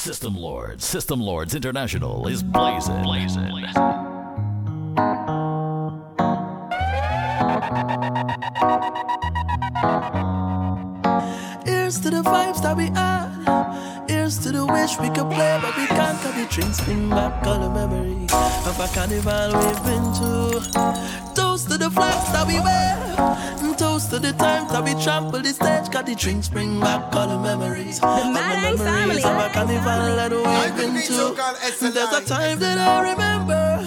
System Lords, System Lords International is blazing. blazing. Here's to the vibes that we had. Here's to the wish we could play, but we can't. Cause the drinks bring back all the memories of a carnival we've been to. Toast to the flags that we wear. And toast to the times that we trample the stage. Got the drinks bring back all the memories. The of Madang the memories family. of a carnival that we've been to. There's a time that I remember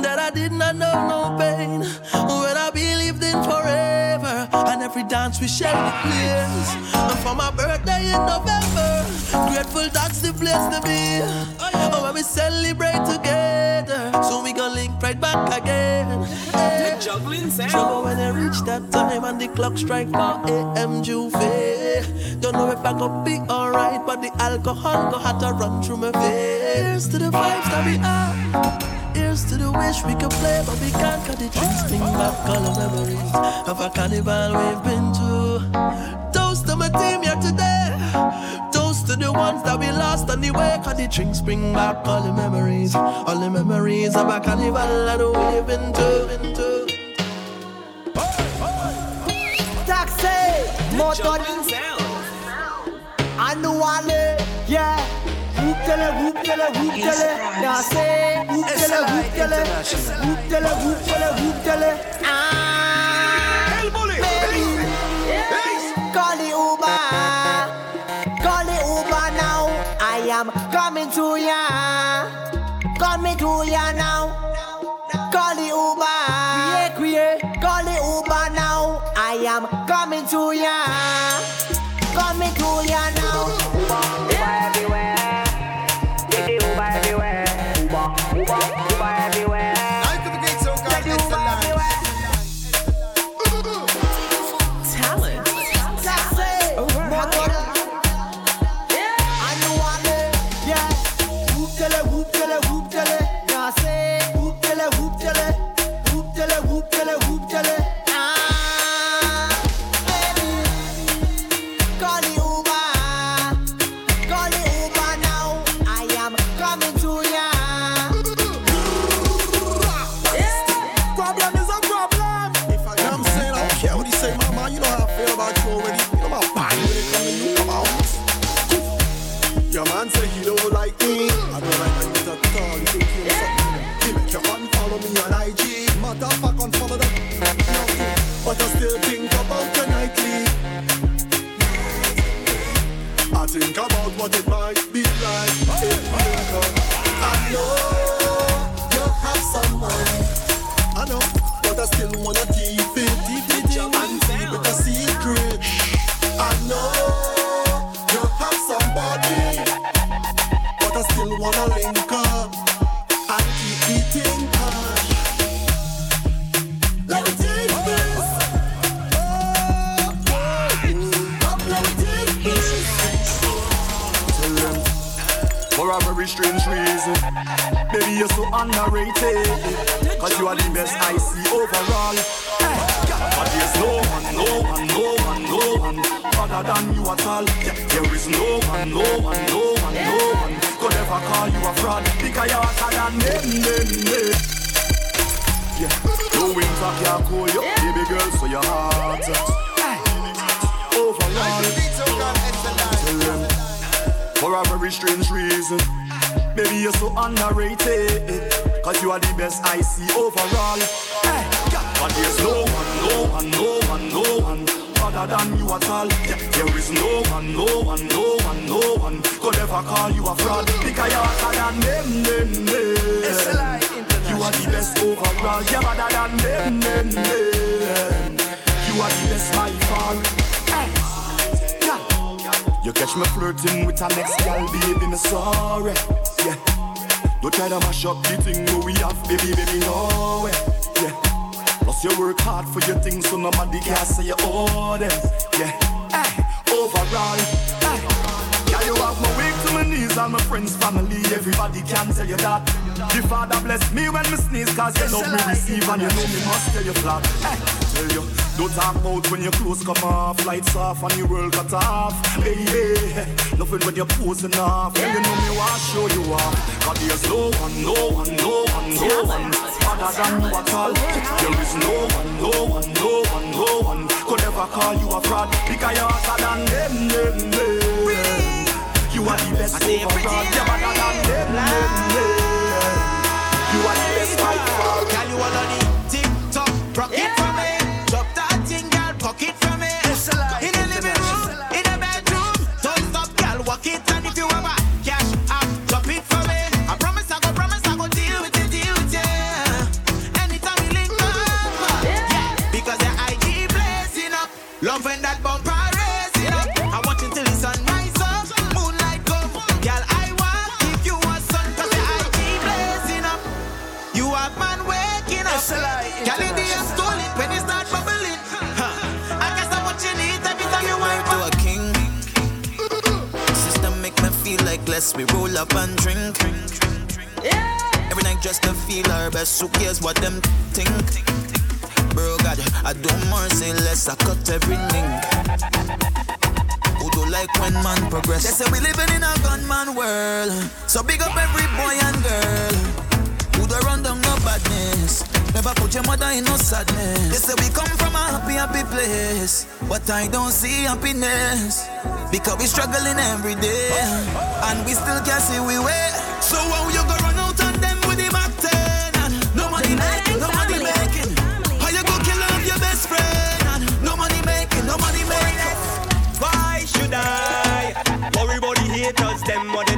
that I did not know no pain. When I believed in forever. And every dance we shared with players. And for my birthday in November, grateful that's the place to be. Oh, when we celebrate together, so we gonna link right back again. Yeah. Juggling sound. Trouble when I reach that time and the clock strike 4 a.m. J'ouvert. Don't know if I gonna be alright, but the alcohol go have to run through my veins. To the vibes that we are. Here's to the wish we could play, but we can't cut the drinks. Bring back all the memories of a carnival we've been to. Toast to my team here today. Toast to the ones that we lost on the way. Cause the drinks bring back all the memories. All the memories of a carnival that we've been to. Been to. Taxi, motor, Juggling sound. annually, yeah. Whoop tele, whoop tele, whoop tele, danse. Whoop tele, whoop tele, whoop tele, whoop tele, whoop tele. Ah, ya, coming to ya now. Call the Uber, create, create. Call the Uber now. I am coming to ya, still wanna keep it, keep and keep it a secret. I know you have somebody, but I still wanna link up and keep it. Let me take them For a very strange reason you're so underrated. Cause you are the best I see overall. Eh, But there's no one, no one, no one, no one Other than you at all. There is no one, no one, no one, no one Could ever call you a fraud. Because you're hotter than them, them, them Yeah, no winter can cool you Baby girl, so your heart Eh, Overall. Tell them for a very strange reason. Baby, you're so underrated. Cause you are the best I see overall. Hey, but there's no one, no one, no one, no one. Other than you at all. Yeah, there is no one, no one, no one, no one. Could ever call you a fraud. Because you're hotter than them, them, them. You are the best overall. You're better than them, them, them. You are the best by far. You catch me flirting with a next girl, baby, me sorry. Yeah. Don't try to mash up the thing we have, baby, baby, no way. Yeah. Plus you work hard for your things, so nobody can say you owe them. Yeah. Hey, overall. Hey. Yeah, you have my weak to my knees, all my friends, family, everybody can tell you that. The Father bless me when me sneeze, cause you know me receive and you know me must tell you flat. Hey, tell you, don't talk about when your clothes come off, lights off and your world cut off. Hey, yeah, nothing when you're posing off. Yeah. Well, you know me, I'll show you off. Cause there's no one, no one, no one, no one. Other than you at all. There is no one, no one, no one, no one. Could ever call you a fraud because you're hotter than them, them, them. You are the best overall. You're better than them, them, them. You are the blessed, we roll up and drink. Yeah. Every night just to feel our best, who cares what them think? Bro, God, I do merciless, I cut every link who do like when man progress. They say we living in a gunman world, so big up every boy and girl who do run down the badness. Never put your mother in no sadness. They say we come from a happy, happy place. But I don't see happiness. Because we struggling every day. And we still can't see we way. So how you gonna run out on them with the back ten? And no money making, no money making. How you gonna kill off your best friend? And no money making, no money making. Why should I worry about the haters, them or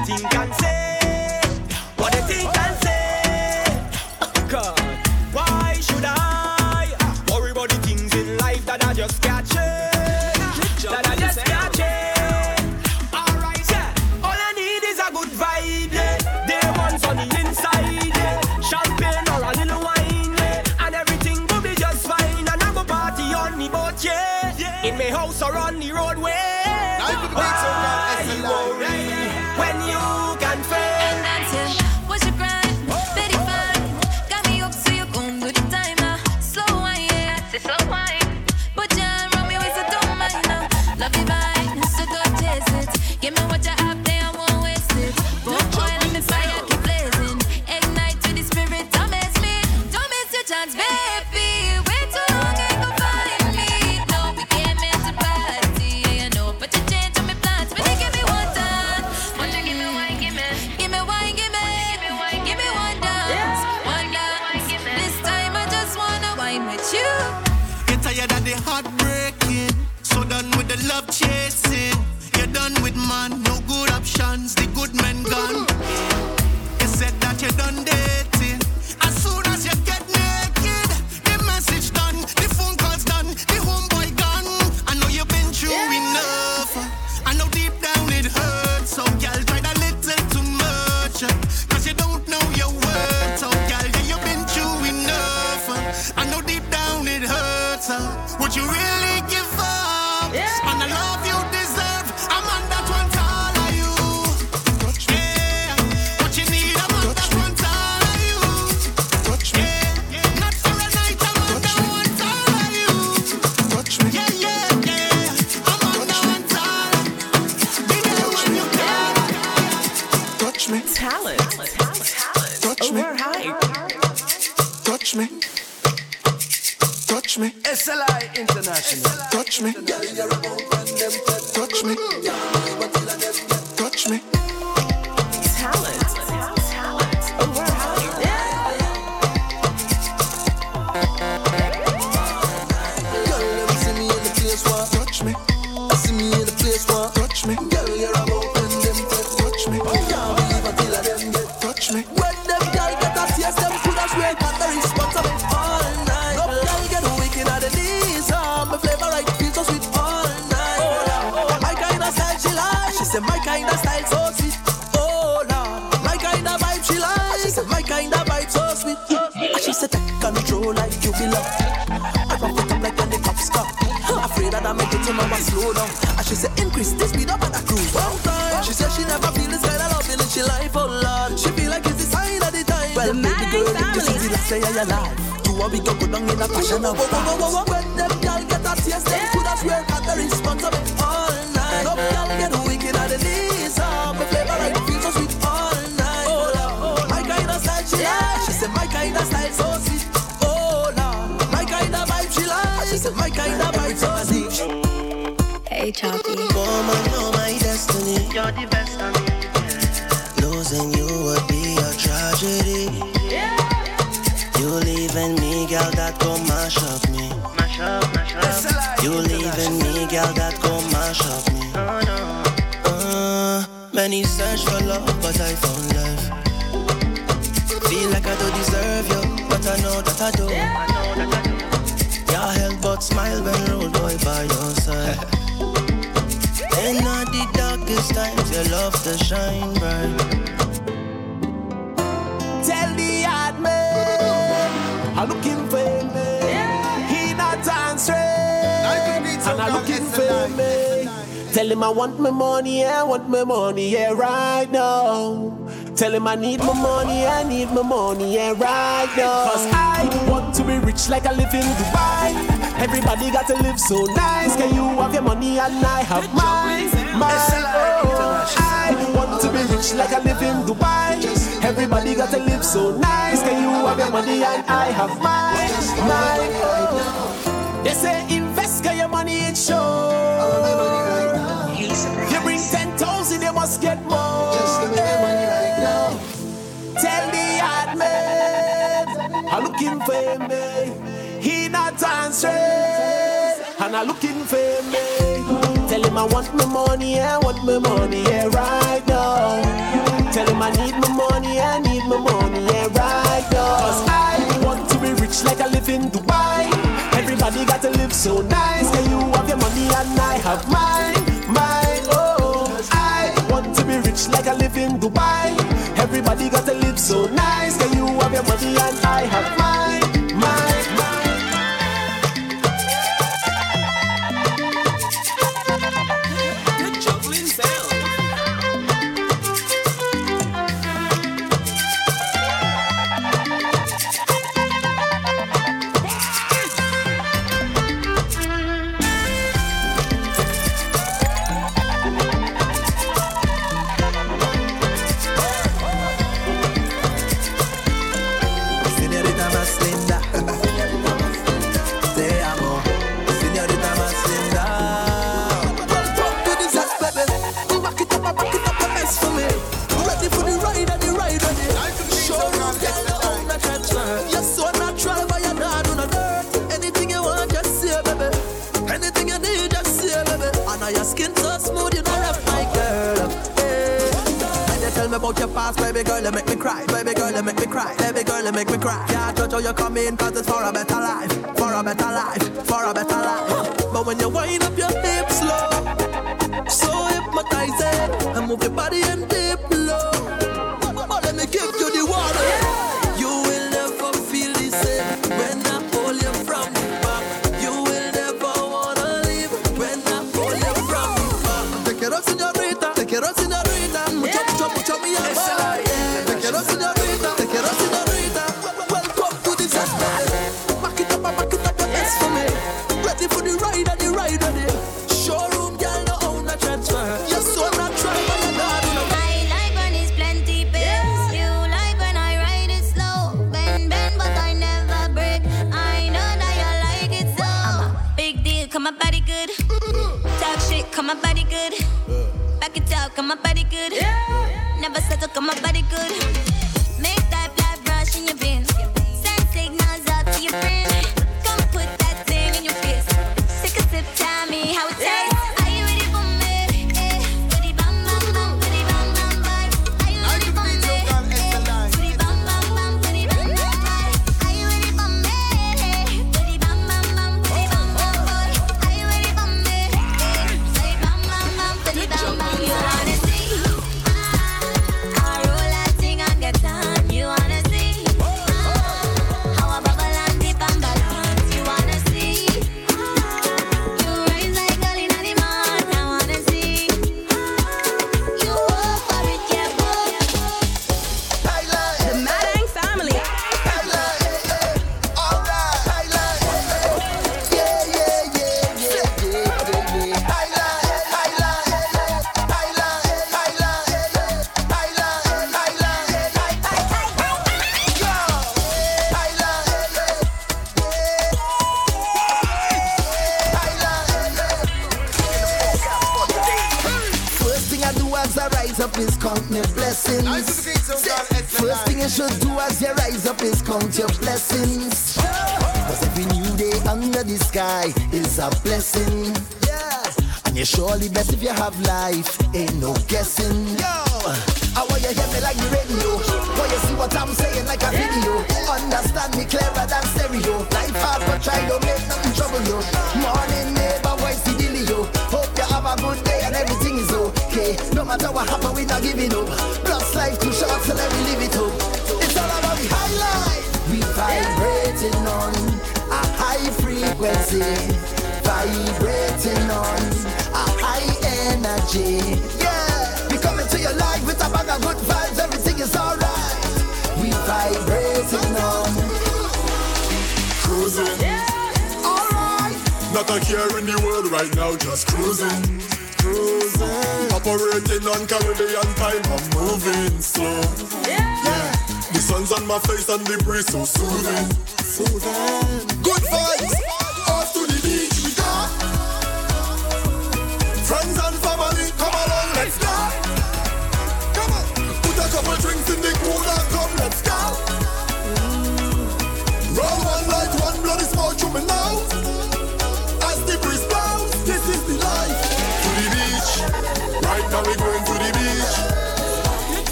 Still my kind of vibe. Hey, Choppy. Woman, you're my destiny. You're the best of me. Losing you would be a tragedy. You leaving me, girl, that go mash up me. Mash up, mash up. You leaving me, girl, that go mash up me. Oh no. Uh, many search for love, but I found love. Feel like I don't deserve you, but I know that I do. I smile when road boy by your side. In all the darkest times, your love to shine bright. Tell the hard man, I'm looking for me. He not answering, and I'm looking for me. Tell him I want my money, I want my money, yeah, right now. Tell him I need my money, I need my money, yeah, right now. Cause I want to be rich like I live in Dubai. Everybody got to live so nice. Can you have your money and I have mine? Mine, oh, I want to be rich like I live in Dubai. Everybody got to live so nice. Can you have your money and I have mine? Mine, oh. They say invest, get your money in show. I'm looking for me. Tell him I want my money, I want my money, yeah, right now. Tell him I need my money, I need my money, yeah, right now. Cause I want to be rich like I live in Dubai. Everybody got to live so nice. Can you have your money and I have mine? Mine, oh. I want to be rich like I live in Dubai. Everybody got to live so nice. Can you have your money and I have? Mine, cry. Baby girl, you make me cry. Baby girl, you make me cry. Judge how you come in, cause it's for a better life. For a better life. For a better life. But when you wind up your hips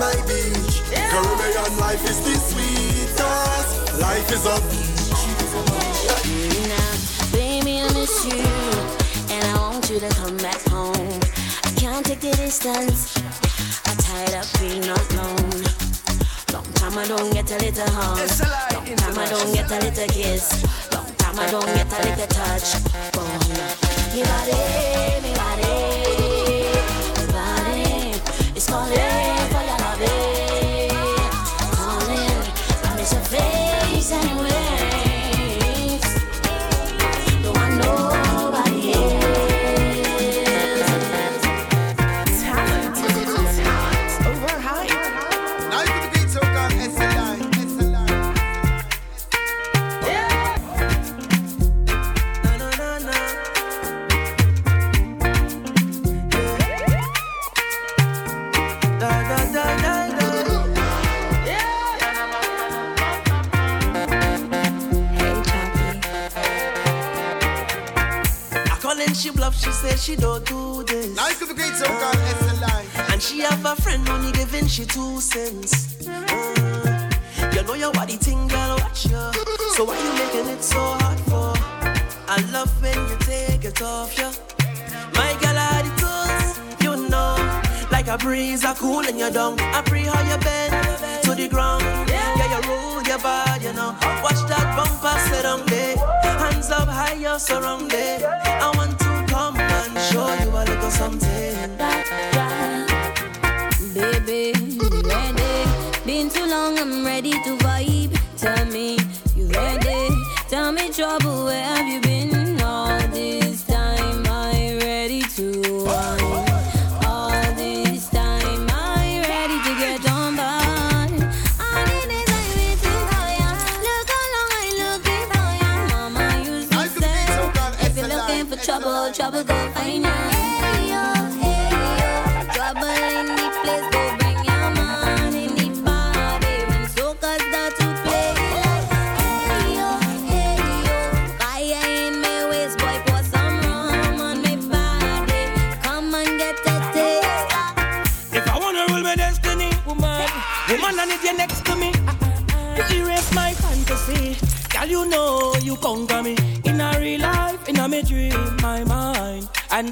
my beach. Caribbean life is the sweetest. Life is a beach. Now, baby, I miss you, and I want you to come back home. I can't take the distance. I'm tired of being alone. Long time I don't get a little hug. Long time I don't get a little kiss. Long time I don't get a little touch. Oh, me body, she don't do this. Now you put the beat so called SLI. And she have a friend only giving she two cents. Mm. You know your body thing, girl, watch you. So why you making it so hard for? I love when you take it off, yeah. My girl, are the tools, you know. Like a breeze, I cool in your down. I pray how you bend to the ground. Yeah, you roll your body, you know. Watch that bumper sit on there. Hands up high, you're surrounded. I want to come and show you a little something. Baby, you ready? Been too long, I'm ready to vibe. Tell me, you ready? Tell me, trouble, where have you been trouble go find ya.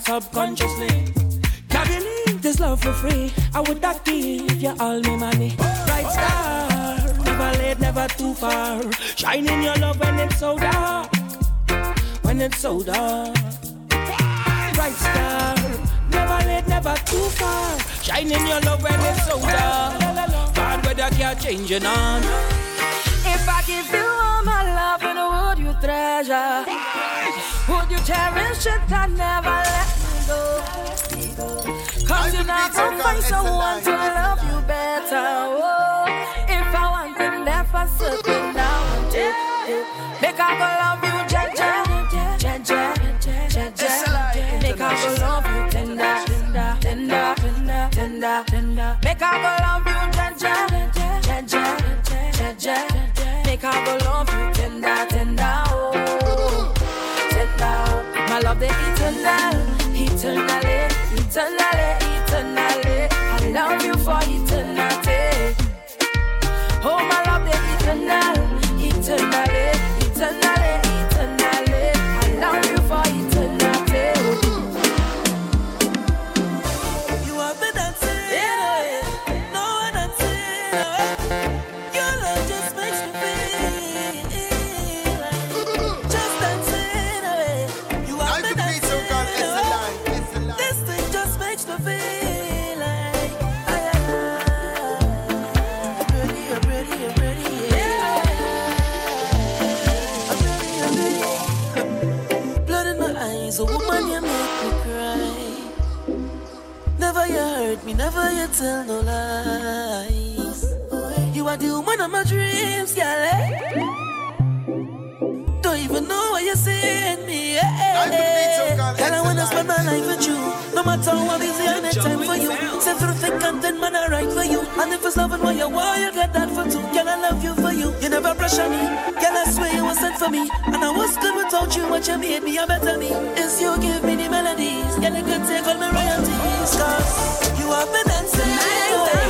Subconsciously. Can't believe this love for free. I would not give you all my money. Bright star, never late, never too far. Shining your love when it's so dark. When it's so dark. Bright star, never late, never too far. Shining your love when it's so dark. Bad weather can't change you none. If I give you all my love, and would you treasure? Would you cherish it and never let me go? Cause you're not find someone to love you better. Oh, if I want to never circle down and dip, dip. Make I go love you, Jaja, Jaja, Jaja. Make I go love you, tender, tender, tender, tender, tender. Make I go never you tell no lies. You are the woman of my dreams, girl. Eh? Don't even know what you send me. Eh? Yeah. Girl, I wanna spend my life with you matter what is here, any time for you. Say through thick and thin, man, I write for you. And if it's loving what you want, you get that for two. Can I love you for you? You never pressure me. Can I swear you were sent for me? And I was good without you, but you made me a better me. Is you give me the melodies. Can I could take all my royalties? Cause you have been dancing.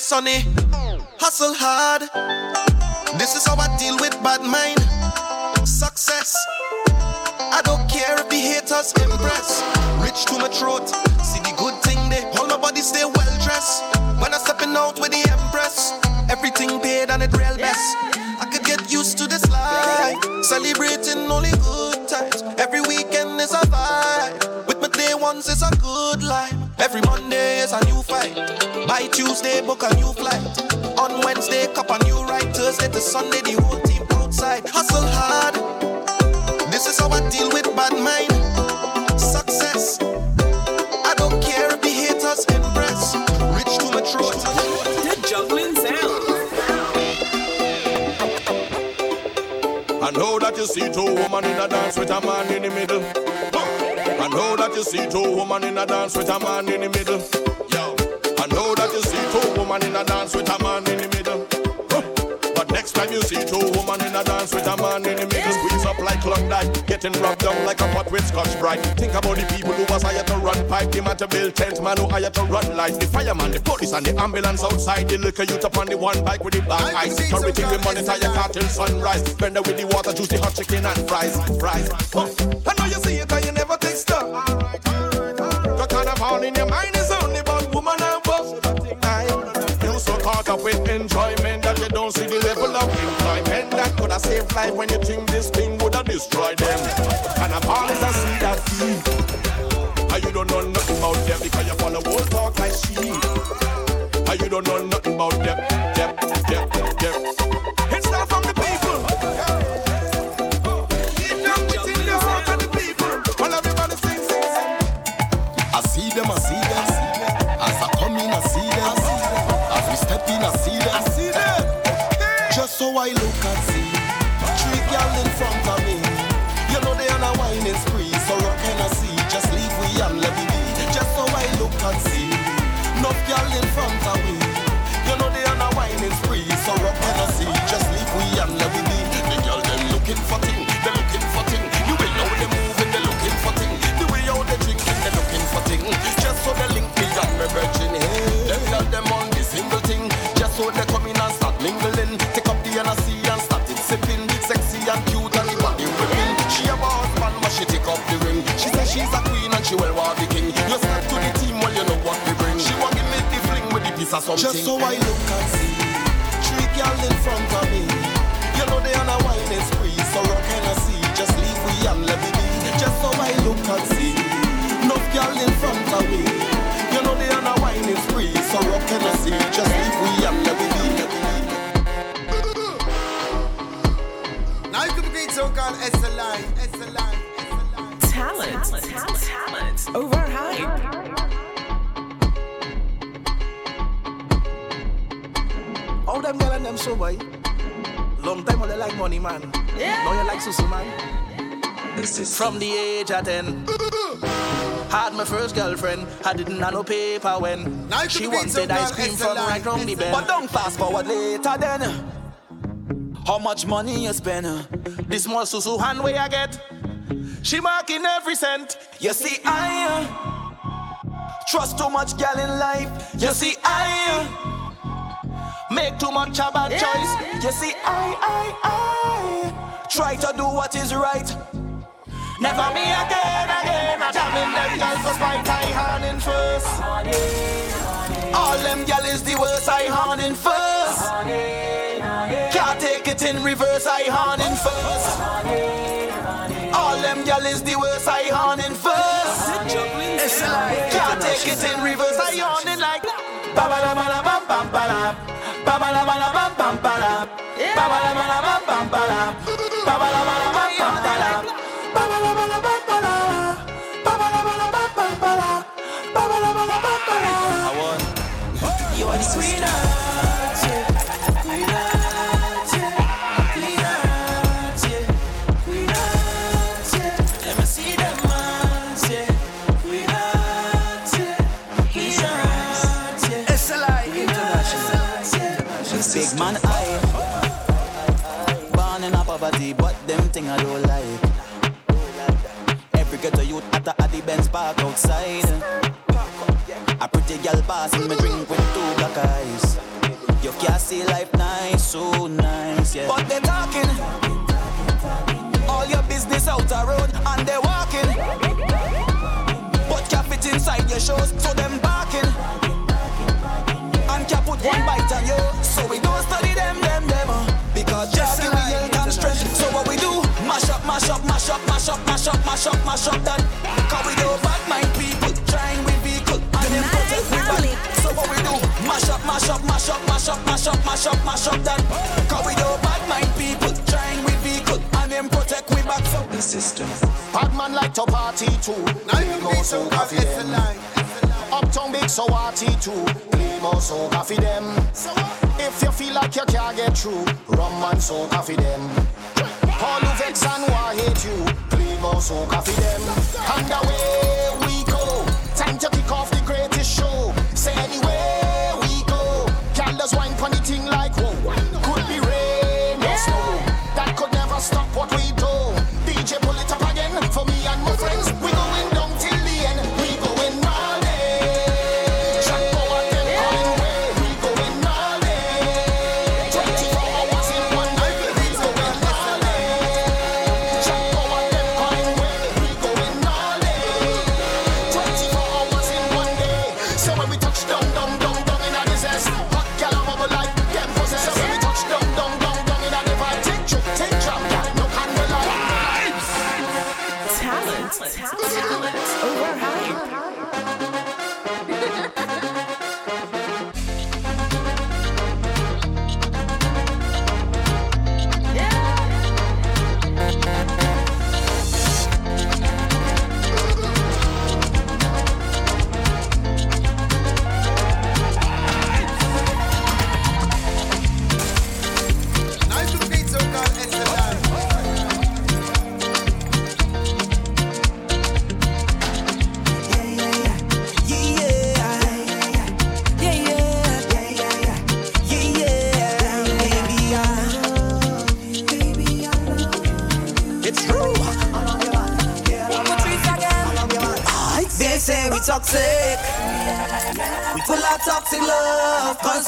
Sunny. Hustle hard. This is how I deal with bad mind. You see two women in a dance with a man in the middle. I know that you see two women in a dance with a man in the middle. Yo, I know that you see two women in a dance with a man in the middle. Next time you see two women in a dance with a man in the middle, squeeze up like Klondike, getting rubbed down like a pot with Scotch Brite. Think about the people who was hired to run pipe, the man to build tent, man who hired to run lights, the fireman, the police, and the ambulance outside. The liquor youth up on the one bike with the black eyes. Security we monitor your car till sunrise. Vendor with the water, juice, the hot chicken and fries, fries. Huh. I know you see it and you never take stock. The carnival in your mind up with enjoyment that you don't see the level of employment that could have saved life when you think this thing would have destroyed them. Carnival is a seed that feed. And ah, you don't know nothing about them because you follow old talk like sheep. And ah, you don't know nothing about them, something. Just so I look and see. Three girl in front of me. You know they on a whining spree. So rock and I see. Just leave we and let me be. Just so I look and see. Enough girl in front of me. You know they on a whining spree. So rock and I see. Just leave we and let me be. Now you can get so called SLI. SLI. Talent, talent, talent over hype. Them girl and them so boy. Long time they like money, man. Now you like susu, man. This is from the age of 10. Had my first girlfriend, I didn't have no paper when Now she wanted ice cream from right round the bend. But don't fast forward later then. How much money you spend? This small susu hand way I get. She marking every cent. You see, I uh, trust too much gal in life. You see, I uh, Make too much a bad choice. You see, I, I, I try to do what is right. Never me again, again. I jam in them girls for spite I horning first. All them gal is the worst. I horning first. Can't take it in reverse. I horning first. All them gal is the worst. I horning first. Can't take it in reverse. I horning like. Ba ba la ba la bam bam ba. I want. You are the sweetheart, I don't like. Every ghetto youth at the Addy Benz park outside. A pretty girl passing me drink with two black eyes. You can't see life nice, so nice, yeah. But they talking. All your business out the road and they walking. But can't fit inside your shows, so them up, mash up, mash up, mash up, mash up, mash up, done. Cause we do bad mind people, trying with vehicle, and them protect we back. So what we do? Mash up, mash up, mash up, mash up, mash up, mash up, mash up, done. Cause we do bad mind people, trying with vehicle, and them protect we back. So the system. Bad man like to party too. Primo soca for them. Uptown big so hearty too. Primo soca for them. If you feel like you can't get through, rum and soca for them. All who vex and who hate you, Primo soca for them. And away we go. Time to kick off the greatest show. Say anywhere we go. Candles wine pon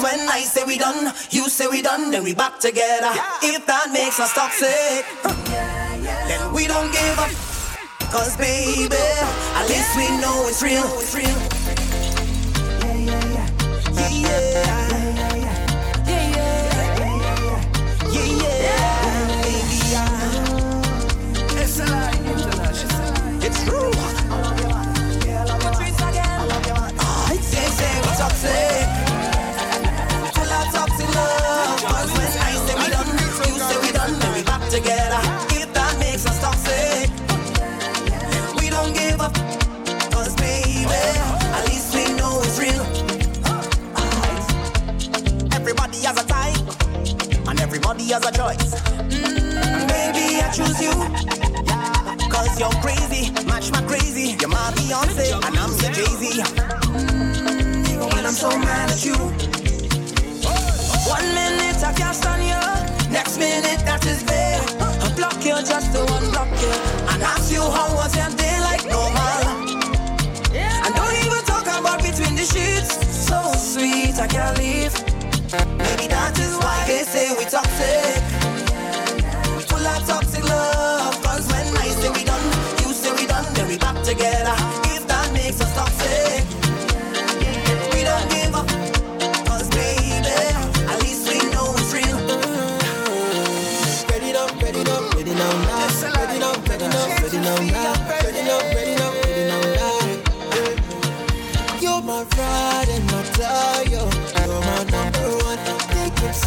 when I say we done, you say we done, then we back together. If that makes us toxic, then we don't give up. Cause baby, at least we know it's real. It's real. Yeah, yeah. Yeah, has a choice. Mm, baby, I choose you. Cause you're crazy, match my crazy. You're my Beyonce, and I'm your Jay-Z. Mm, even when I'm so mad at you. One minute I can't stand you, next minute that is fair. I block you just to unblock you, and ask you how was your day like normal. And don't even talk about between the sheets. So sweet, I can't leave. Maybe that is why they say we toxic. We full of toxic love. Cause when I say we done, you say we done, then we back together. If that makes us toxic.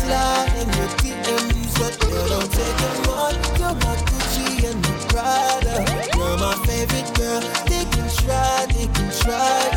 slide in your DMs up, but don't take them on. You're my Gucci and my Prada. You're my favorite girl. They can try, they can try.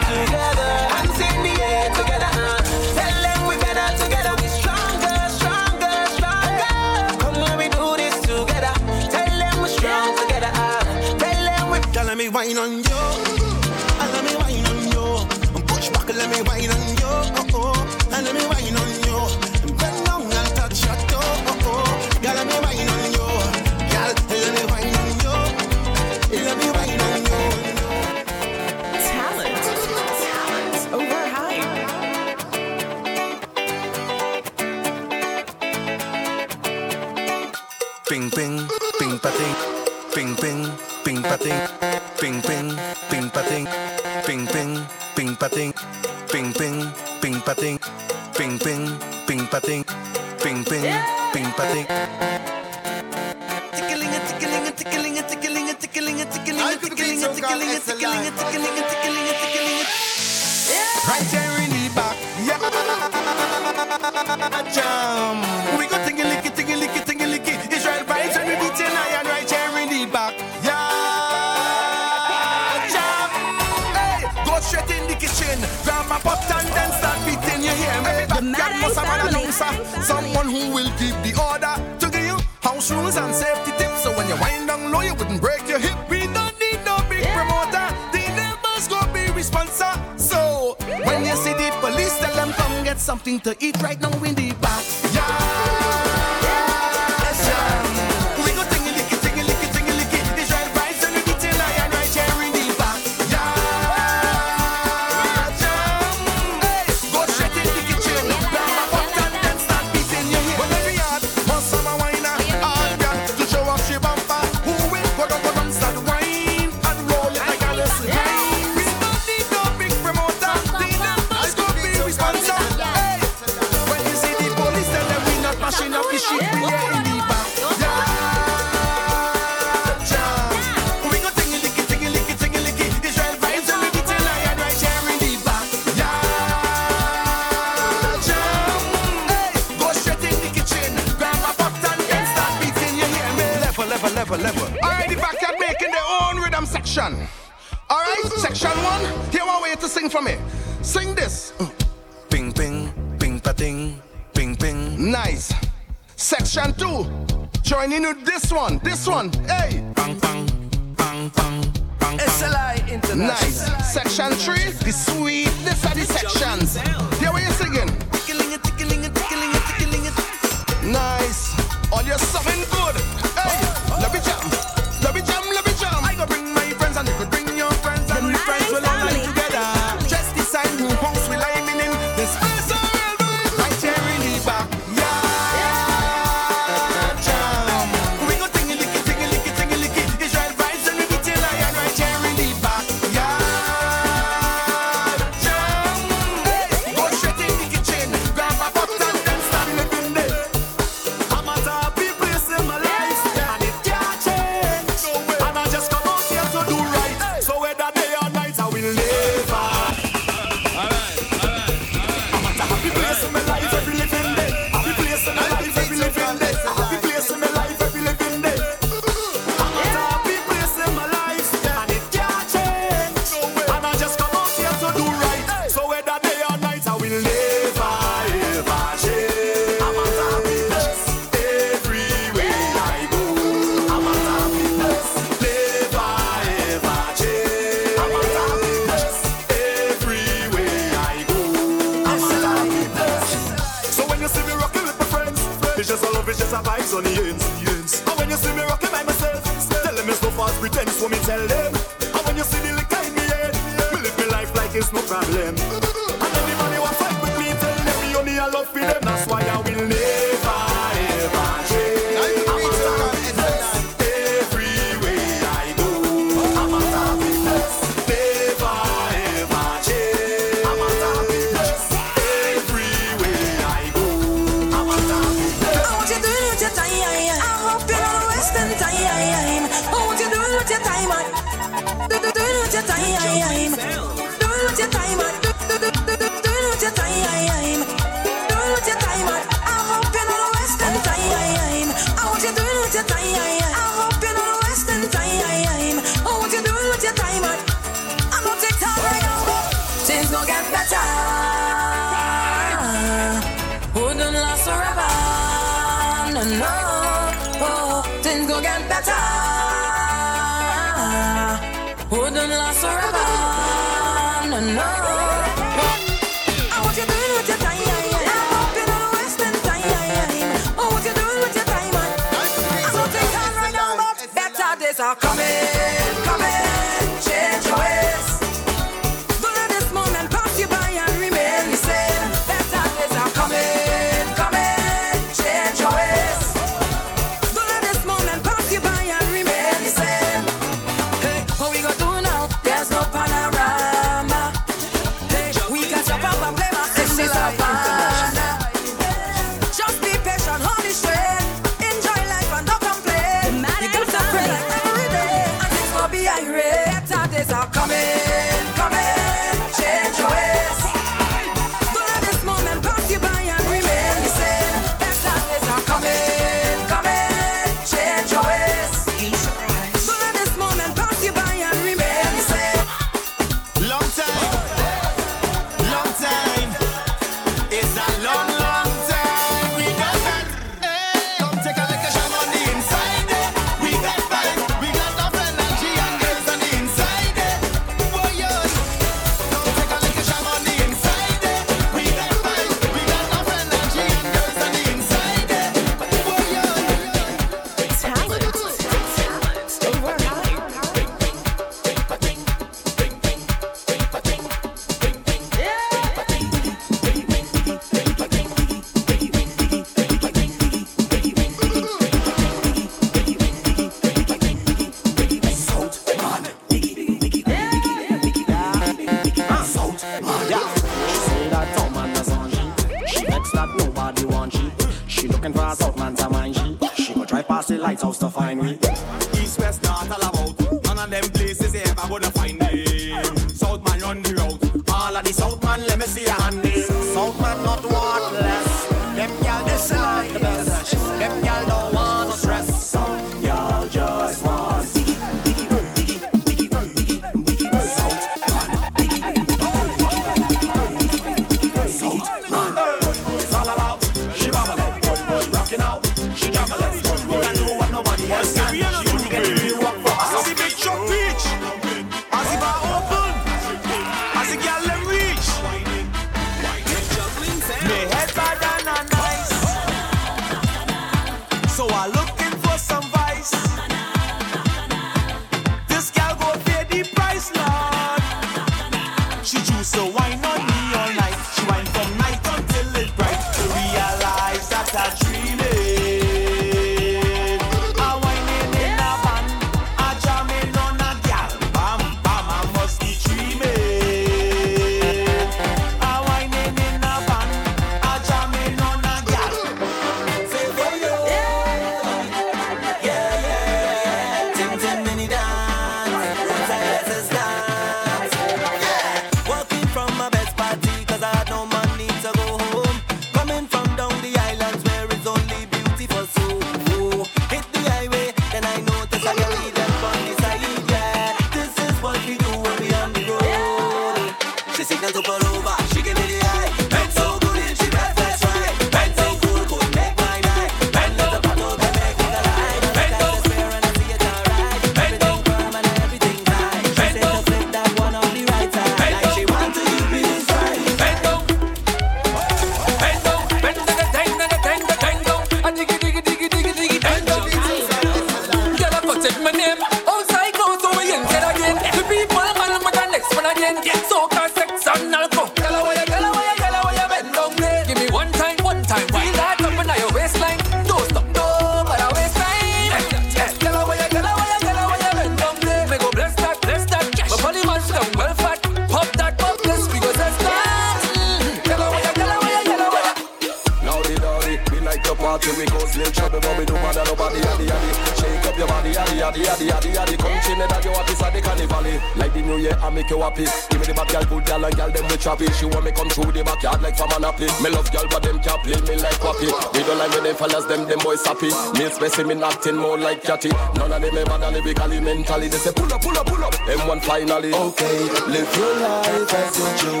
See me acting more like catty. None of them ever done lyrically, mentally. They say pull up, pull up, pull up. M1 finally. Okay, live your life as you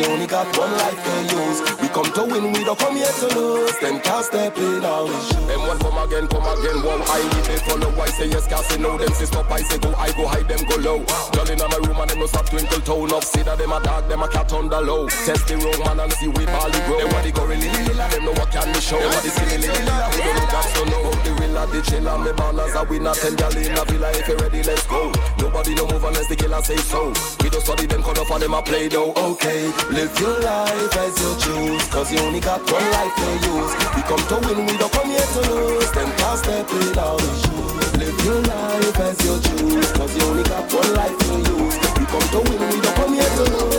you only got one life to use. We come to win, we don't come here to lose. Them can't step in our shoes. M1 come again, come again. Wow, I need they follow. I say yes, cause know them. Say stop, I say go, I go hide them, go low. Girl in my room and them no stop twinkle tone Enough see that them a dog, them a cat on the low. Test the wrong man and see we barley grow. They want the go really, them know what can me show. They want the silly, really, we don't look at so know. The real the chill and me are we not ten gal in a villa. If you ready, let's go. Nobody no move unless the killer say so. We don't study them, cut off and them a play though. Okay, live your life as you choose, cause you only got one life to use. We come to win, we don't come here to lose. Them can't step in our shoes. Live your life as you choose, cause you only got one life to use. We come to win, we don't come here to lose.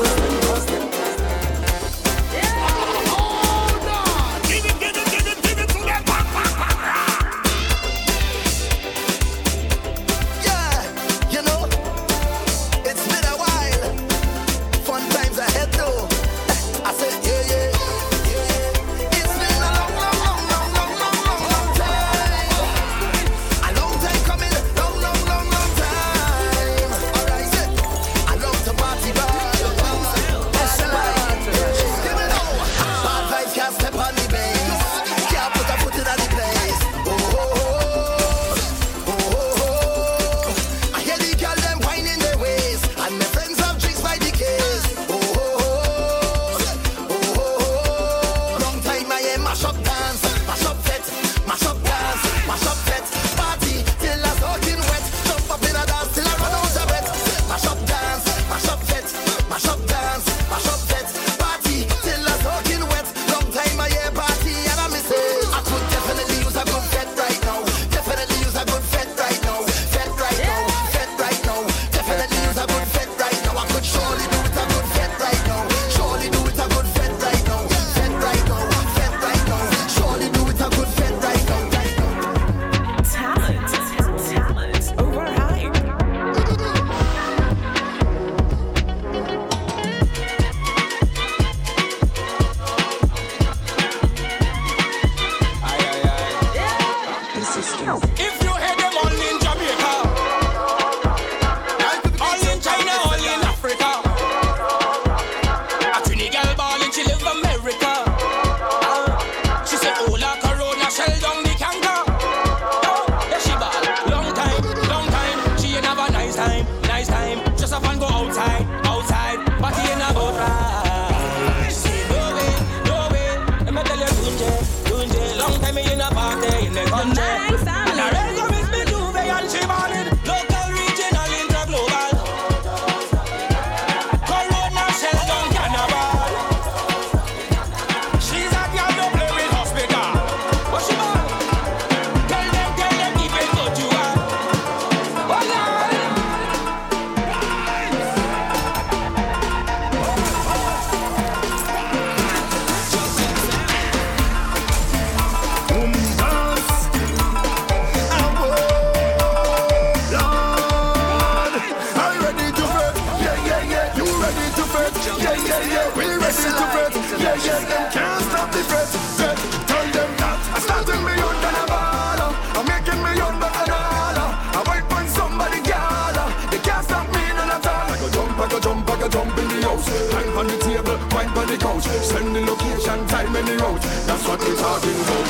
Wine on the couch. Send the location, time and the route. That's what we're talking about.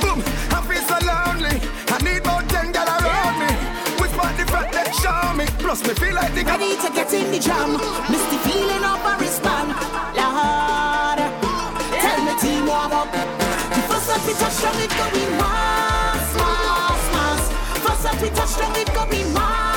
Boom, I feel so lonely. I need more ten gal around me. Whisper the fact that show me. Plus me feel like the Ready to get in the jam. Misty feeling of a wristband. Lord, tell me team warm up. The first up we touch down it going mass, mass, mass. First up we touch down it going mass,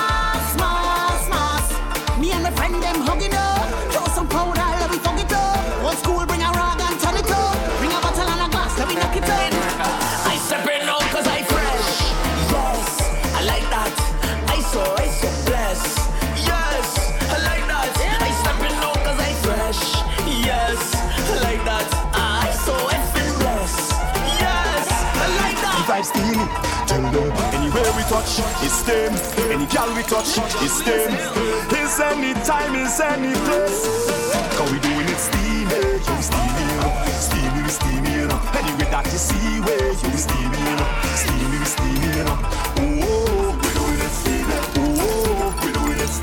touch, it's them. Any gal we touch, it's them. It's any time, it's any place. Cause we doing it steamy, you steamy, know. steamy, we steamy, know. Anyway that you see where you steamy, know. steamy, we steamy, know. Oh, we doing it we doing it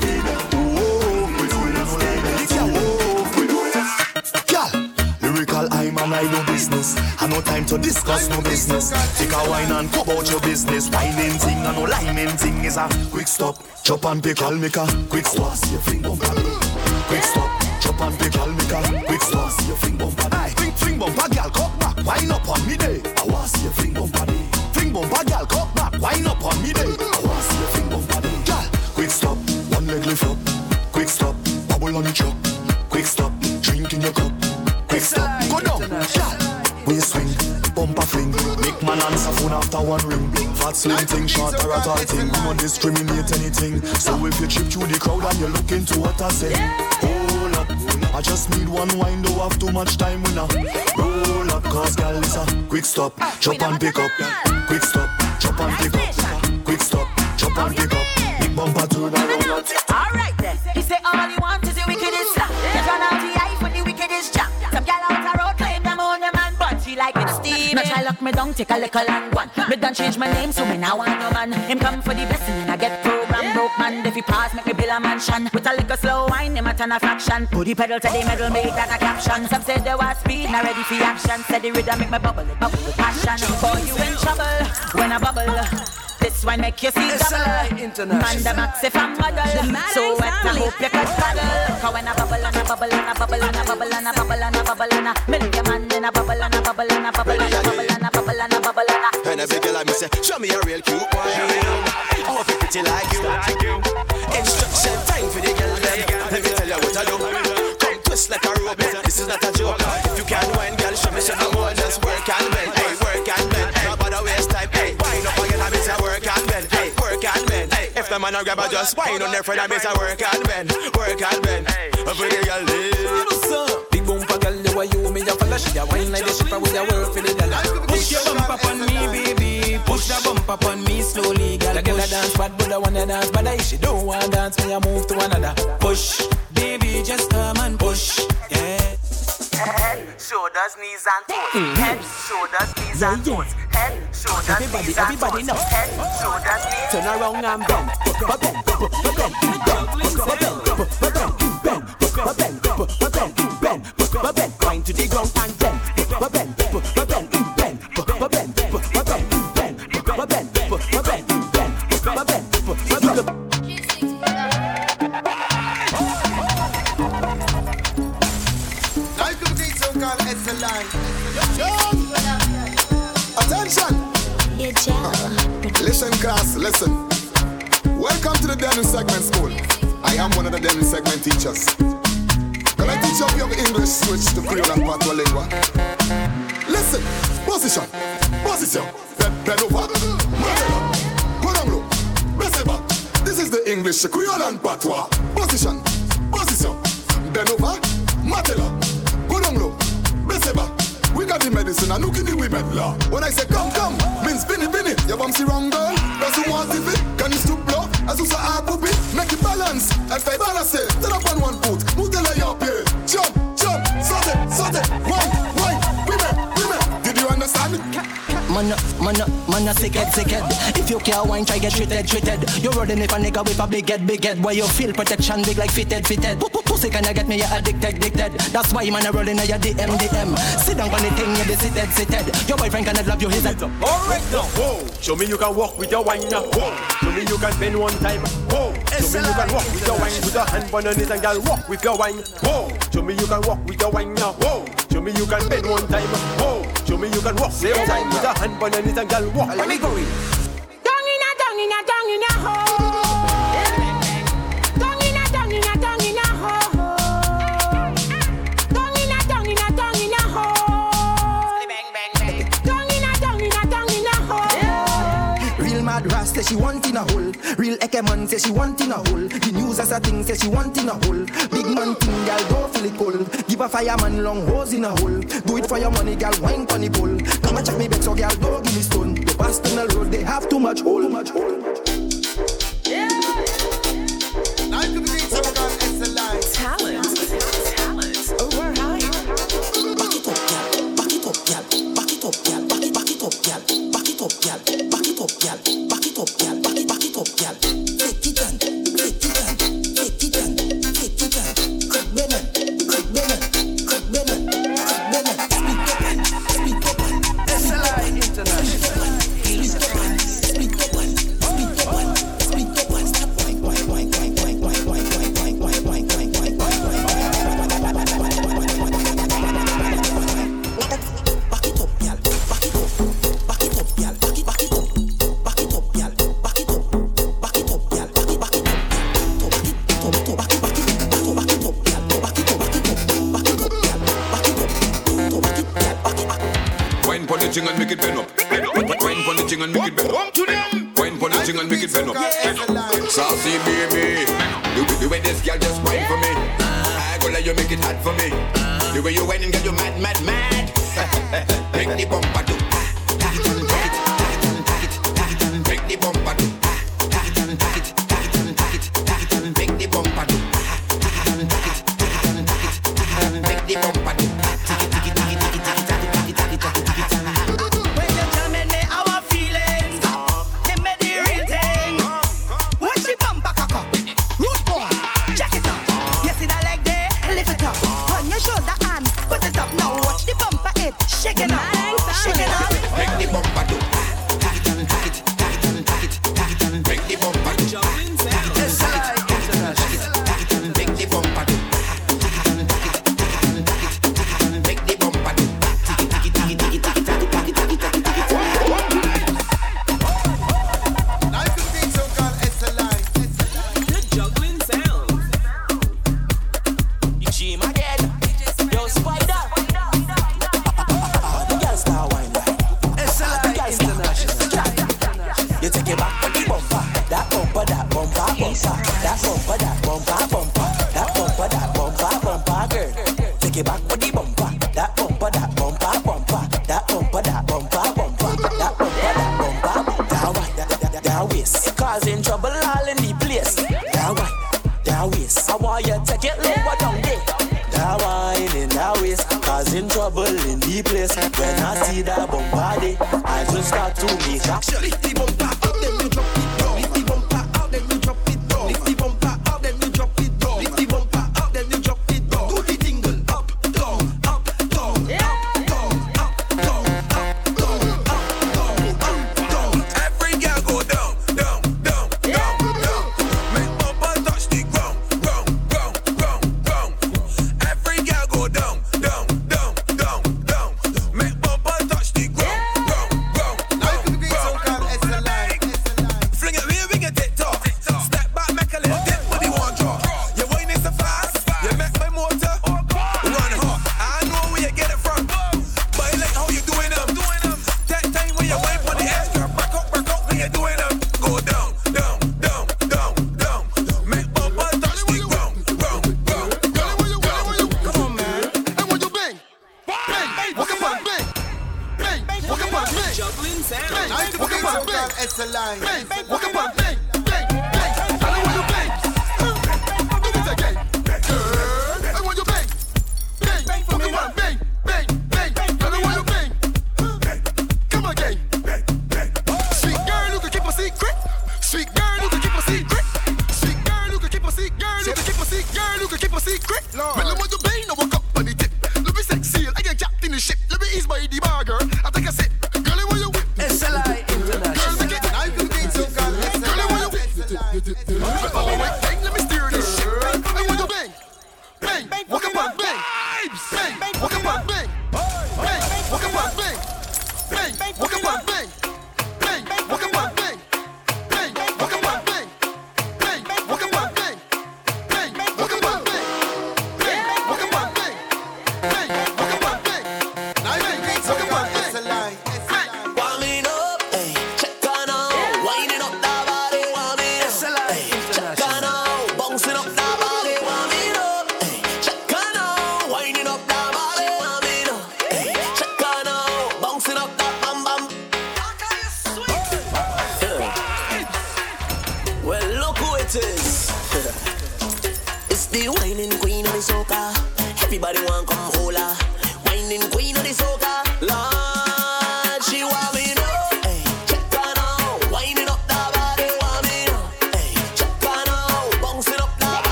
we doing it we doing it. Lyrical I do business. No time to discuss no business. Take a wine and go about your business. Whining thing and no liming thing is a quick stop. Chop and pick, I'll make a quick stop. See your fling bumper. Quick stop. Chop and pick, I'll make a quick stop. Fling bumper. Fling fling bumper, girl, cock back. Wine up on me day. After one ring. Fat slim thing, short or a tall thing. We won't discriminate anything. So if you trip through the crowd and you look into what I say, hold up. I just need one wine, don't have too much time with now. Roll up, cause gal is a quick stop, chop and pick up. Quick stop, chop and pick up. Quick stop, chop and pick up. Big bumper turn around. Alright then. He say all he want it steamy. Now try lock me down, take a little and one. Me done change my name, so me now want no man. Him come for the blessing and I get program broke man. If he pass, make me build a mansion. With a little slow wine, him a turn a fraction. Put the pedal to the metal, make that a caption. Some said they was speed, now ready for action. Said the rhythm make me bubble, bubble with passion. Boy, you in trouble when I bubble. This one make you see double. Man, the max if I'm model. So wet, I hope you can cuddle. Cause when I bubble and I bubble and I bubble and I bubble and I bubble and I say, show me a real cute one. Oh, if you pretty like you. Instruction time for the girl then. Let me tell you what I do. Come twist like a rope. This is not a joke. If you can't wine, girl, show me some more. Just work and bend. Hey, work and bend. Hey, not bother waste time. Hey, wind up again. I miss a work and bend. Hey, work and bend. Hey, if the man a grab a just wine on their friend, I miss a work and bend. Work and bend. For the girl, live. Big bumper you me a fella She a wine like the shipper with a work for the dollar Push your bump up on me, baby Push the bump up on me slowly, girl The girl a dance bad, but I wanna dance But if she don't wanna dance, me a move to another Push, baby, just come and push, yeah Head, shoulders, knees and toes. Head, shoulders, knees and toes. Head, shoulders, Everybody, knees and everybody toes. know. Head, shoulders, knees. Turn around and bend Bend, bend, bend, bend, bend, bend, bend, bend, bend, Wind to the ground and bend Bend, bend, bend, bend, bend, bend, bend, bend, bend, bend, bend, wine to the ground and bend, but bend, but bend, bend, but bend, but bend, bend, but bend, but bend, bend, but bend, but bend. Attention! Listen, class, listen. Welcome to the Denim Segment School. I am one of the Denim Segment teachers. Can I teach you your English switch to Creole and Patois lingua? Listen, position, position, bend, over, back. This is the English Creole and Patois. Position, position, bend over, Matela, Best back. We got the medicine and look the women law. When I say come, come, means spinny, spinny. You bumsy wrong girl. That's who wants it. Can you? As you say, I poop it. Make it balance. And five balance. Stand up on one foot. Move the leg up. Understand? Man, man, man, sick head, sick head. If you can't wine, try get treated, treated. You're running if a nigga with a big head, big head. Why you feel protection big like fitted, fitted. Pussy kinda get me, addicted, addicted. That's why man a rolling on your DM, DM. Sit down on the thing, you be seated, seated. Your boyfriend cannot love you, he's a Alright now, whoa. Show me you can walk with your wine now. Whoa. Show me you can bend one time. Whoa. Show me you can walk with your wine. Put your hand on it and girl walk with your wine. Whoa. Show me you can walk with your wine now. Whoa. Show me you can bend one time. Whoa. Show me you can walk same time. Put your hand on it and girl walk. Let me go in. Down in a, down in a, down in a hole. Boss say she want in a hole. Real Eke man say she want in a hole. The news as a thing say she want in a hole. Big man thing, gal go feel it cold. Give a fireman long hose in a hole. Do it for your money, gal wine on the pole. Come and check me back, so gal go give me stone. The past the road they have too much hole. Too much hole. Yeah. Talent. Talent. Talent. high. Back it up, girl. Back Back it up, girl. Back it up, girl. Back it up, girl. Back it up, girl. Back it back it up, girl. Take it down. for me. The way you're and got your mad, mad, mad.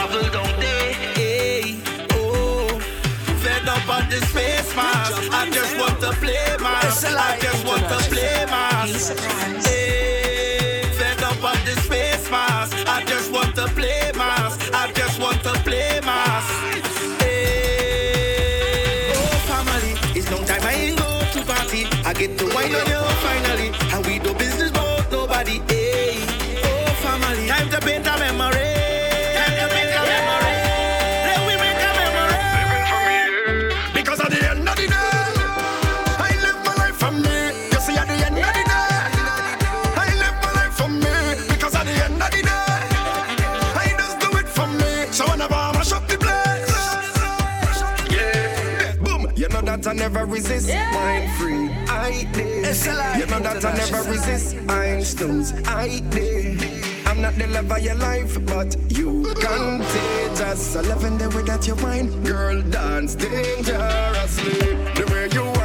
travel down there. Hey, oh, fed up on this face mask. I just want to play mask. I just want to play mask. Hey, fed up on this face mask. I just want to play mask. I just want to play mask. Hey, oh family, it's long time I ain't go to party. I get to wine on your resist. Yeah. Mind free, I did. It's a lie. You know that I never resist. I'm stones, I did. I'm not the love of your life, but you contagious. I love in the way that you find. girl, dance dangerously. The way you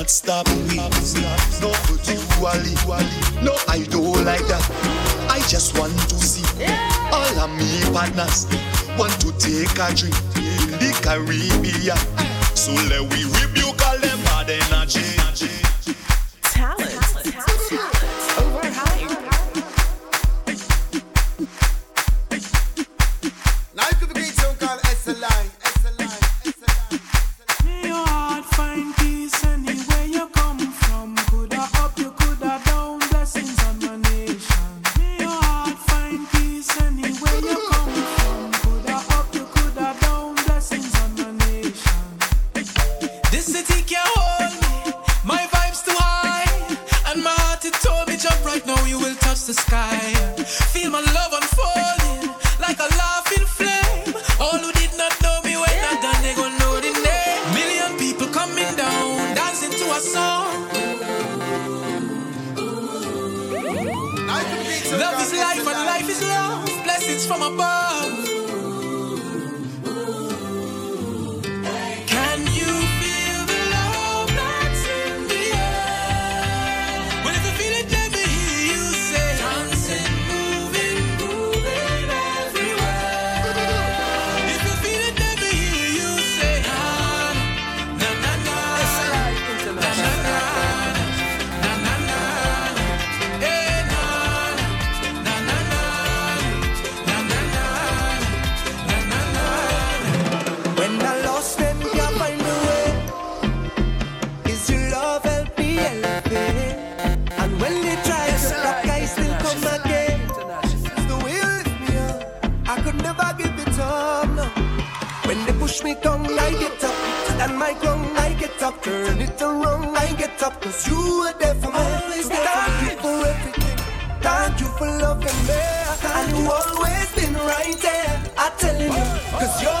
cannot stop me. No particularly, no, I don't like that. I just want to see all of me partners want to take a drink. always been right there. I tell him, cause you're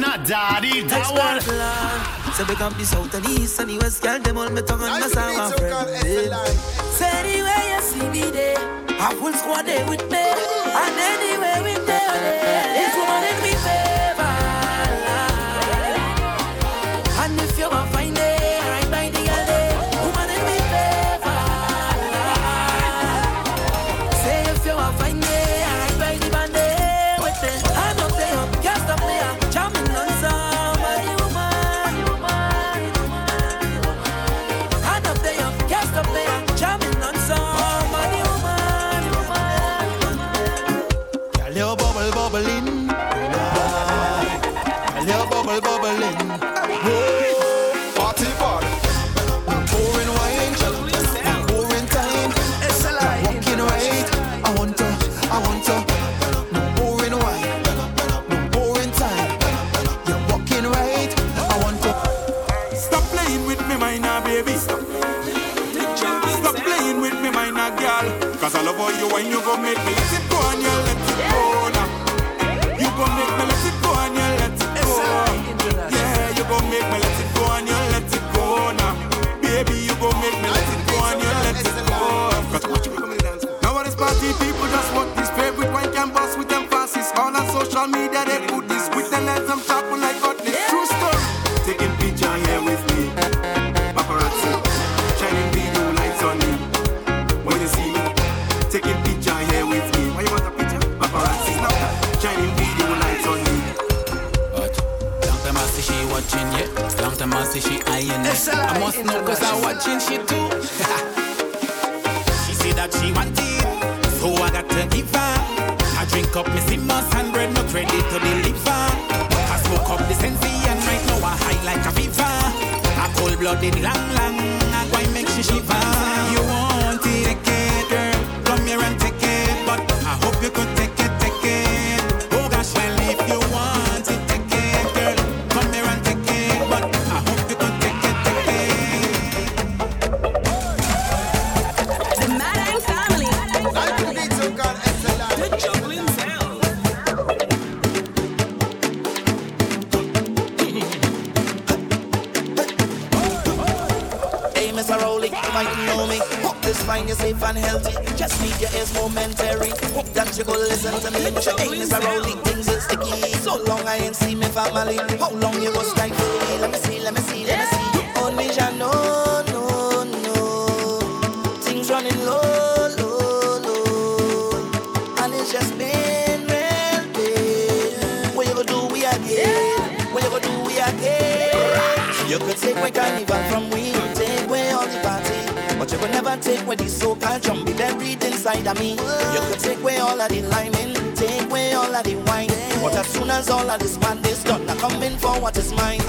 not daddy, that one. So we up the south and east and the west, girl, them all me tongue and my sound and friend. Say the you see me there, I full squad there with me, and anywhere we there, it's woman and me. up me simmers and bread, not ready to deliver. I smoke up the sensi and right now I high like a fever. A cold-blooded lamb Cause I'm little to anus, I roll these things it's sticky. So long I ain't seen my family. How long you was like, hey, let me see, let me see, let me see. You on me, I know, no, no. Things running low, low, low. And it's just been real big. What you gonna do, we again? gay. What you gonna do, we again? You could take my carnival from we, take away all the party. But you could never take away the so-called jump be buried inside of me. You could Take away all of the liming, take away all of the wine. But as soon as all of this band is done, I'm coming for what is mine.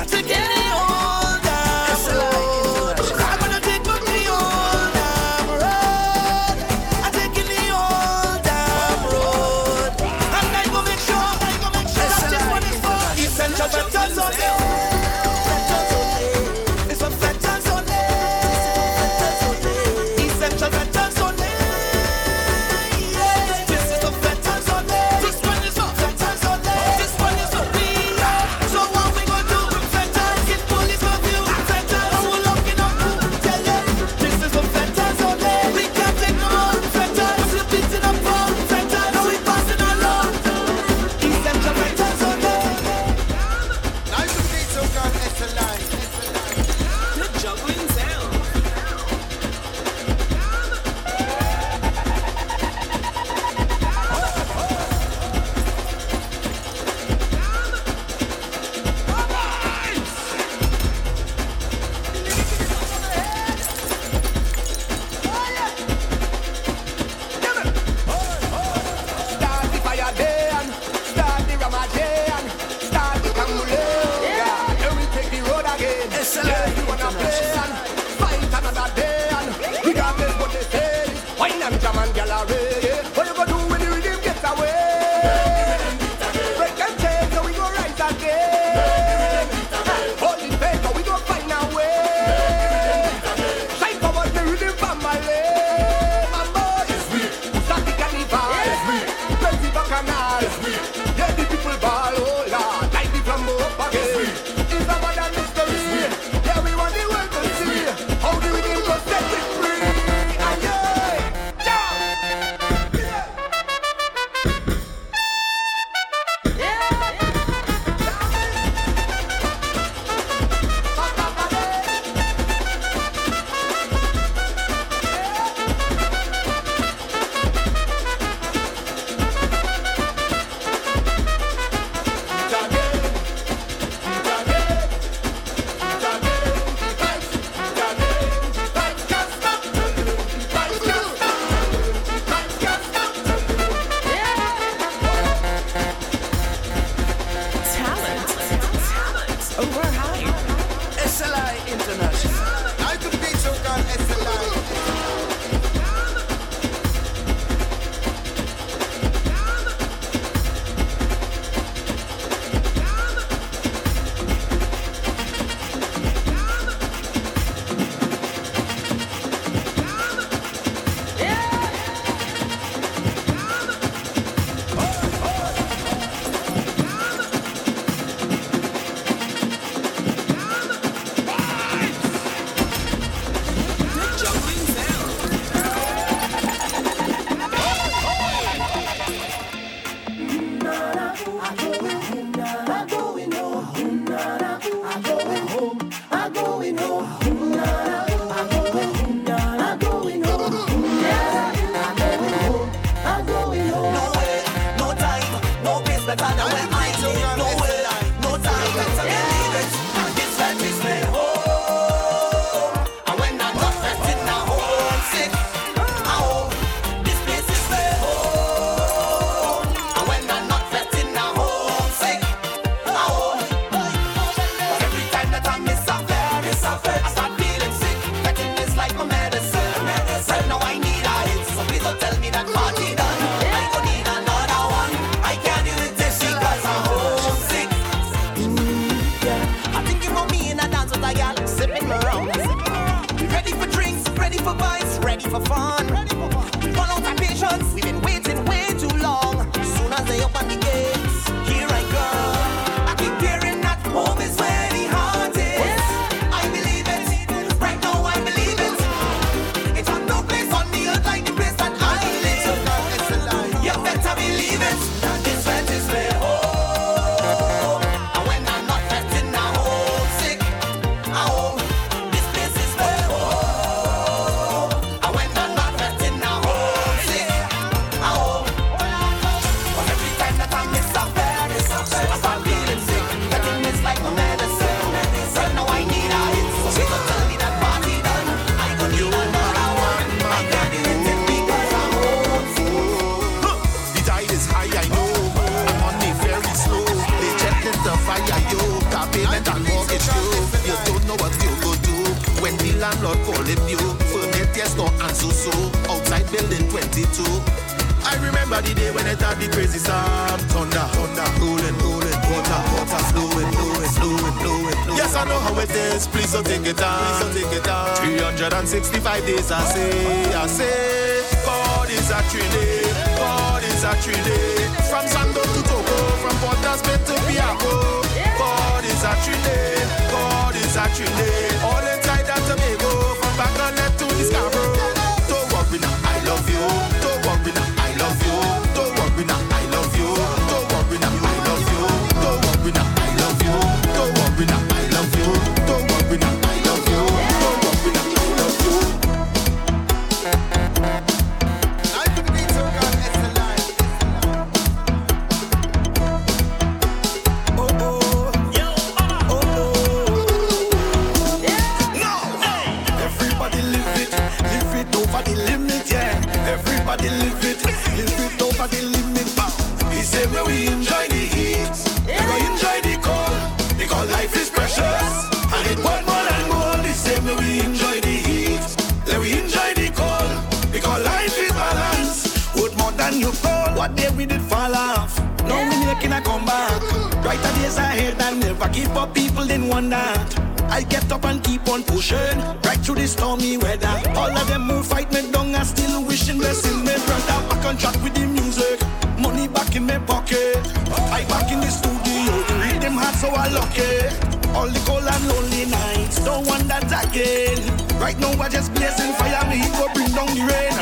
Right now I just blazing fire, me go bring down the rain.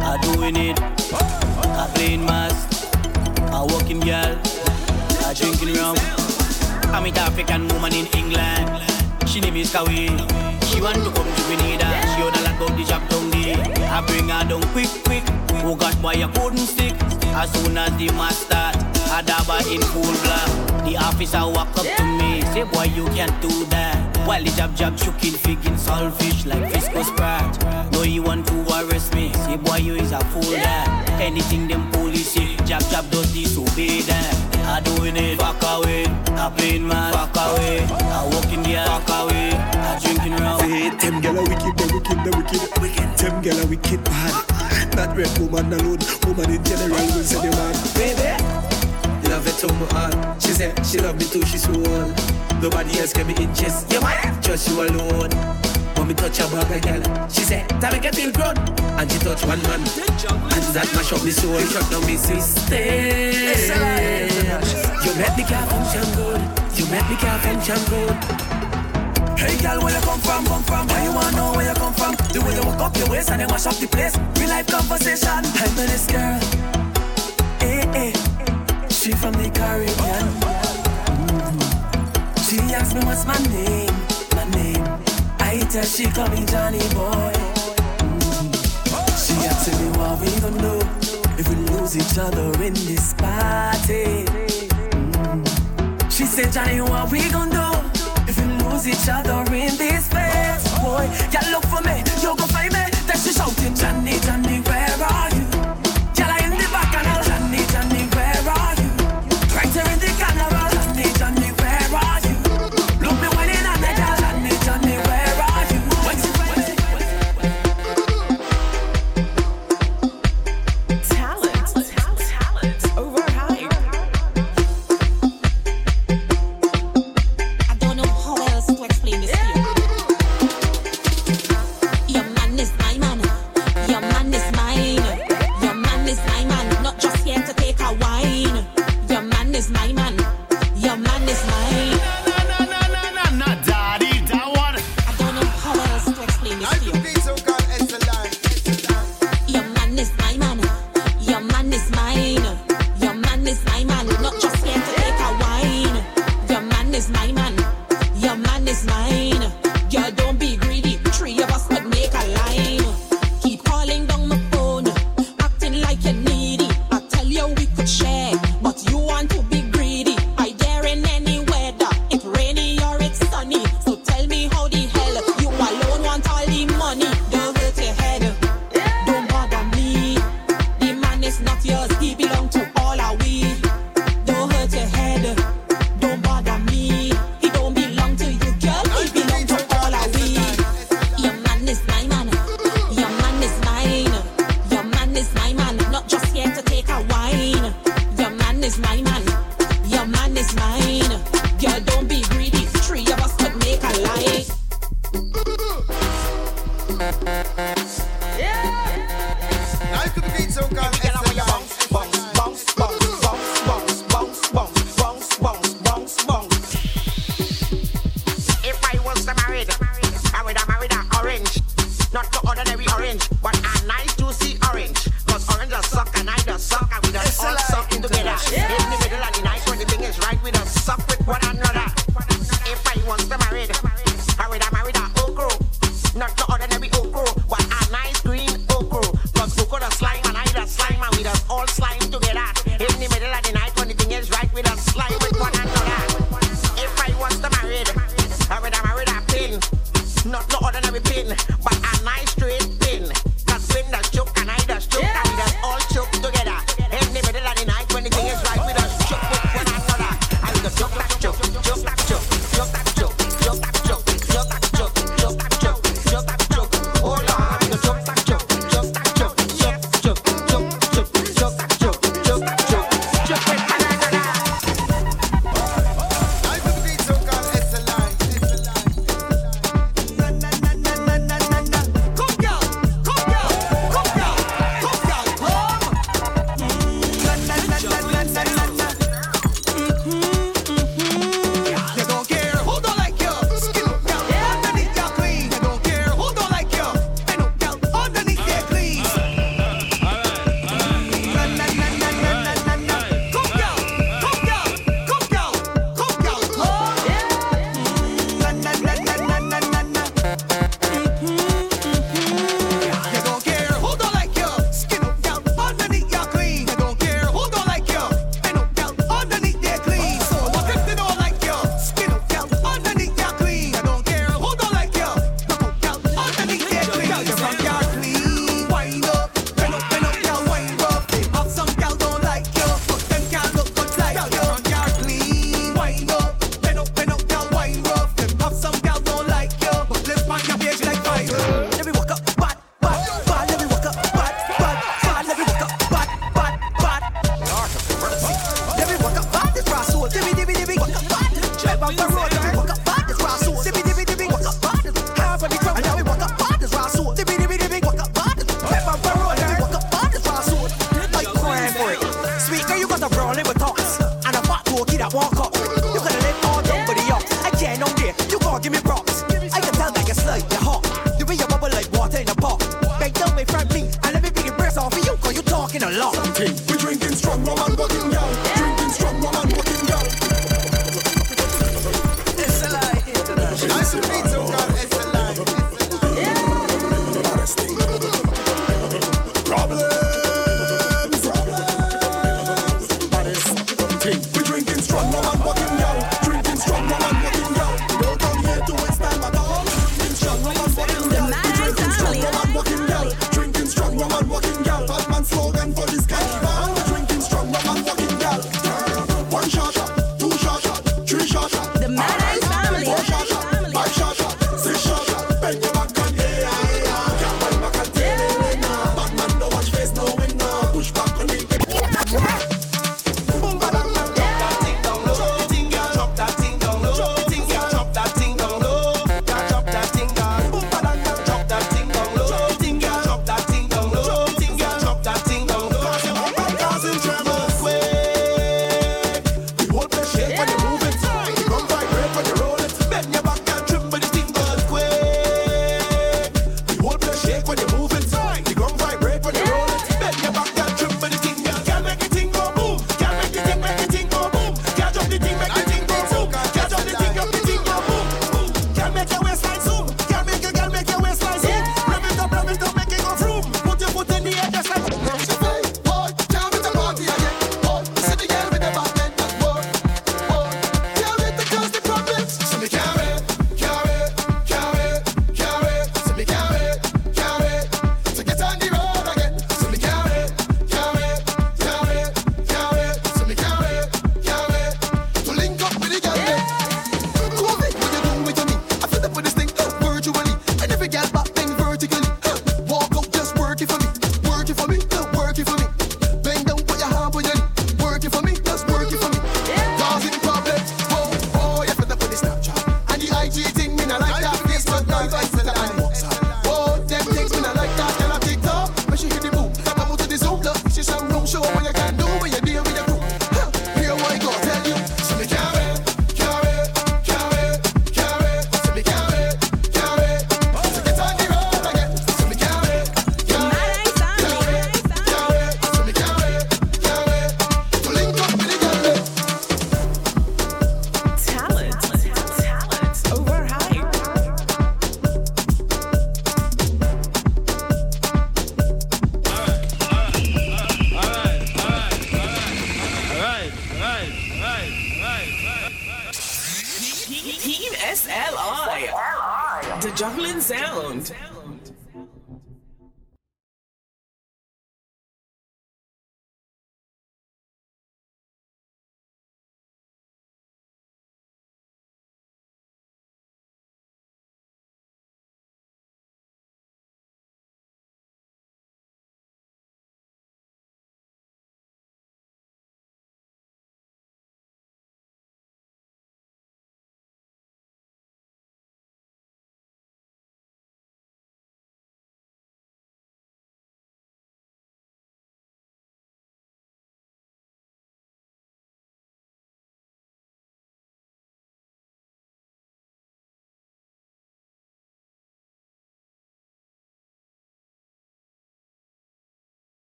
I doing it. I playing mas. I working girl. I drinking rum. I meet African woman in England. She name is Kawi. She want to come to Grenada. She on a lot about the job down there. I bring her down quick, quick. Oh God, why I couldn't stick? As soon as the mas start, I dabba in full black. The officer walk up to me, say boy you can't do that. While the jab jab choking figging saltfish like Fisco Sprat. No you want to arrest me, say boy you is a fool that. Anything them police say, jab jab does disobey that. I doing it, fuck away. I playing man, fuck away. I walk walking there, fuck away. I drinking rum. Say, them gyal are wicked, they wicked, they wicked. wicked. Them gyal are wicked bad. Not red woman alone, woman in general will say the man. Baby, love it to my heart. She said she love me too, she's so old. Nobody else can be in chest. You might just you alone. When me touch her bag, girl, she said, "Tell me get feel grown." And she touch one man, and that mash up me soul, shut down me system. You make me can't function good. You make me can't function good. Hey girl, where you come from? Come from? Why you wanna know where you come from? The way you walk up your waist and then mash up the place. Real life conversation. I met this girl. She from the Caribbean. Mhm. She asked me what's my name, my name. I tell her she call me Johnny Boy. Mhm. She asked me what we gonna do if we lose each other in this party. Mhm. She said, Johnny, what we gonna do if we lose each other in this place? Boy, you look for me, you go find me. Then she shouting, Johnny, Johnny, where are you?